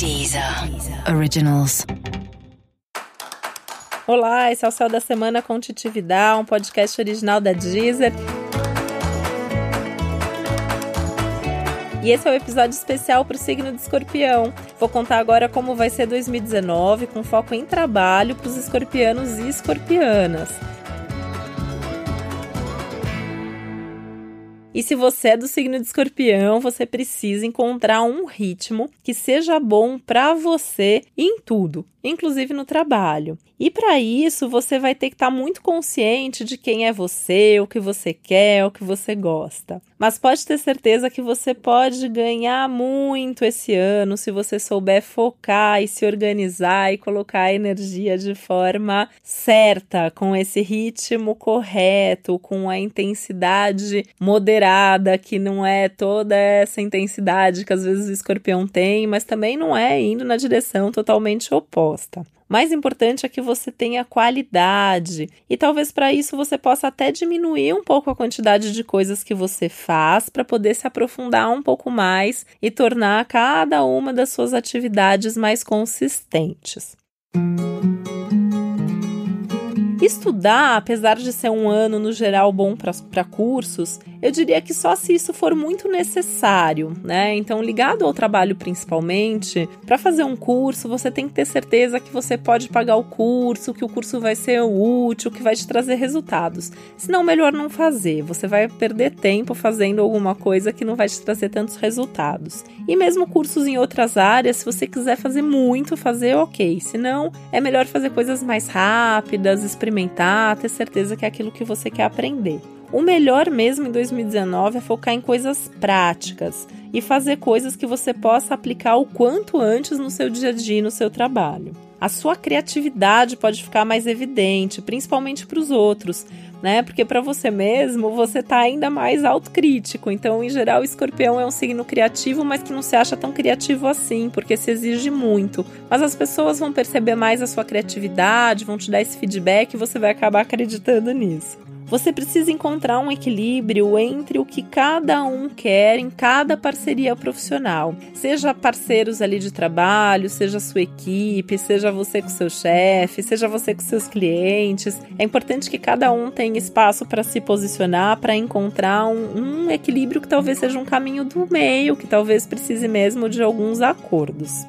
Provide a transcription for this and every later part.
Deezer Originals. Olá, esse é o Céu da Semana com Titividade, um podcast original da Deezer. E esse é o um episódio especial para o signo de escorpião. Vou contar agora como vai ser 2019, com foco em trabalho para os escorpianos e escorpianas. E se você é do signo de escorpião, você precisa encontrar um ritmo que seja bom para você em tudo, inclusive no trabalho. E para isso, você vai ter que estar tá muito consciente de quem é você, o que você quer, o que você gosta. Mas pode ter certeza que você pode ganhar muito esse ano se você souber focar e se organizar e colocar a energia de forma certa, com esse ritmo correto, com a intensidade moderada, que não é toda essa intensidade que às vezes o escorpião tem, mas também não é indo na direção totalmente oposta mais importante é que você tenha qualidade. E talvez para isso você possa até diminuir um pouco a quantidade de coisas que você faz para poder se aprofundar um pouco mais e tornar cada uma das suas atividades mais consistentes. Estudar, apesar de ser um ano no geral bom para cursos, eu diria que só se isso for muito necessário, né? Então, ligado ao trabalho principalmente, para fazer um curso, você tem que ter certeza que você pode pagar o curso, que o curso vai ser útil, que vai te trazer resultados. Senão, melhor não fazer. Você vai perder tempo fazendo alguma coisa que não vai te trazer tantos resultados. E mesmo cursos em outras áreas, se você quiser fazer muito, fazer ok. Se não, é melhor fazer coisas mais rápidas, experimentar, ter certeza que é aquilo que você quer aprender. O melhor mesmo em 2019 é focar em coisas práticas e fazer coisas que você possa aplicar o quanto antes no seu dia a dia e no seu trabalho. A sua criatividade pode ficar mais evidente, principalmente para os outros, né? Porque para você mesmo, você tá ainda mais autocrítico. Então, em geral, o escorpião é um signo criativo, mas que não se acha tão criativo assim, porque se exige muito. Mas as pessoas vão perceber mais a sua criatividade, vão te dar esse feedback e você vai acabar acreditando nisso. Você precisa encontrar um equilíbrio entre o que cada um quer em cada parceria profissional. Seja parceiros ali de trabalho, seja sua equipe, seja você com seu chefe, seja você com seus clientes. É importante que cada um tenha espaço para se posicionar, para encontrar um, um equilíbrio que talvez seja um caminho do meio, que talvez precise mesmo de alguns acordos.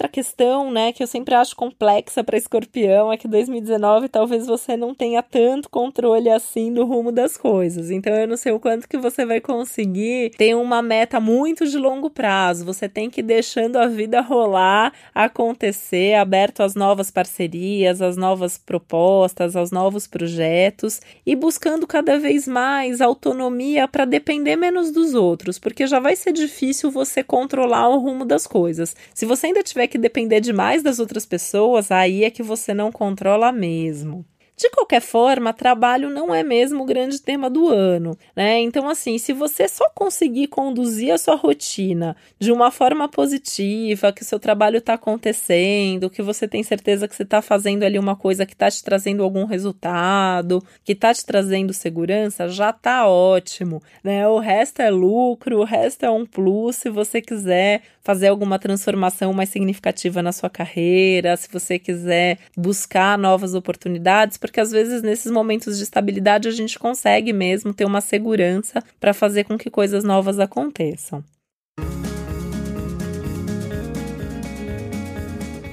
Outra questão, né, que eu sempre acho complexa para escorpião é que 2019 talvez você não tenha tanto controle assim do rumo das coisas. Então eu não sei o quanto que você vai conseguir ter uma meta muito de longo prazo. Você tem que ir deixando a vida rolar, acontecer, aberto às novas parcerias, às novas propostas, aos novos projetos e buscando cada vez mais autonomia para depender menos dos outros, porque já vai ser difícil você controlar o rumo das coisas. Se você ainda tiver que depender demais das outras pessoas, aí é que você não controla mesmo. De qualquer forma, trabalho não é mesmo o grande tema do ano, né? Então, assim, se você só conseguir conduzir a sua rotina de uma forma positiva, que o seu trabalho está acontecendo, que você tem certeza que você está fazendo ali uma coisa que está te trazendo algum resultado, que está te trazendo segurança, já está ótimo, né? O resto é lucro, o resto é um plus se você quiser fazer alguma transformação mais significativa na sua carreira, se você quiser buscar novas oportunidades, porque às vezes nesses momentos de estabilidade a gente consegue mesmo ter uma segurança para fazer com que coisas novas aconteçam.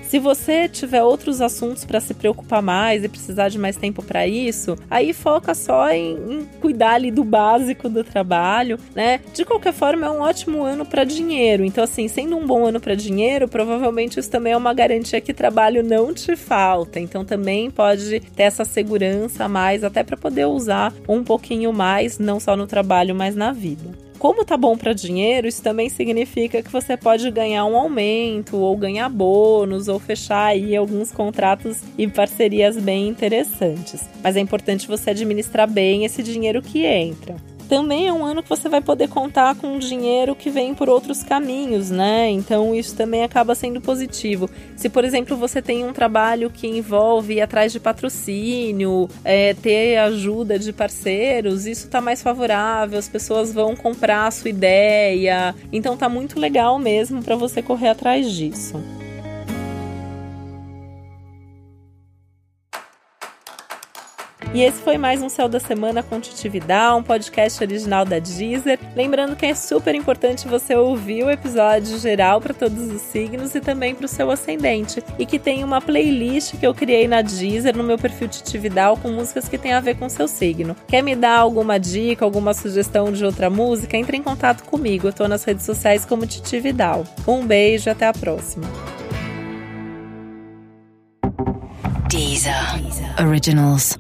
Se você tiver outros assuntos para se preocupar mais e precisar de mais tempo para isso, aí foca só em, em, cuidar ali do básico do trabalho, né? De qualquer forma, é um ótimo ano para dinheiro. Então, assim, sendo um bom ano para dinheiro, provavelmente isso também é uma garantia que trabalho não te falta. Então, também pode ter essa segurança a mais, até para poder usar um pouquinho mais, não só no trabalho, mas na vida. Como tá bom para dinheiro, isso também significa que você pode ganhar um aumento ou ganhar bônus ou fechar aí alguns contratos e parcerias bem interessantes. Mas é importante você administrar bem esse dinheiro que entra. Também é um ano que você vai poder contar com dinheiro que vem por outros caminhos, né? Então isso também acaba sendo positivo. Se, por exemplo, você tem um trabalho que envolve ir atrás de patrocínio, é, ter ajuda de parceiros, isso está mais favorável, as pessoas vão comprar a sua ideia. Então tá muito legal mesmo para você correr atrás disso. E esse foi mais um Céu da Semana com Titividade, um podcast original da Deezer. Lembrando que é super importante você ouvir o episódio geral para todos os signos e também para o seu ascendente. E que tem uma playlist que eu criei na Deezer, no meu perfil Titividal, com músicas que tem a ver com seu signo. Quer me dar alguma dica, alguma sugestão de outra música? Entre em contato comigo. Eu nas redes sociais como Titividal. Um beijo, até a próxima. Deezer. Deezer. Originals.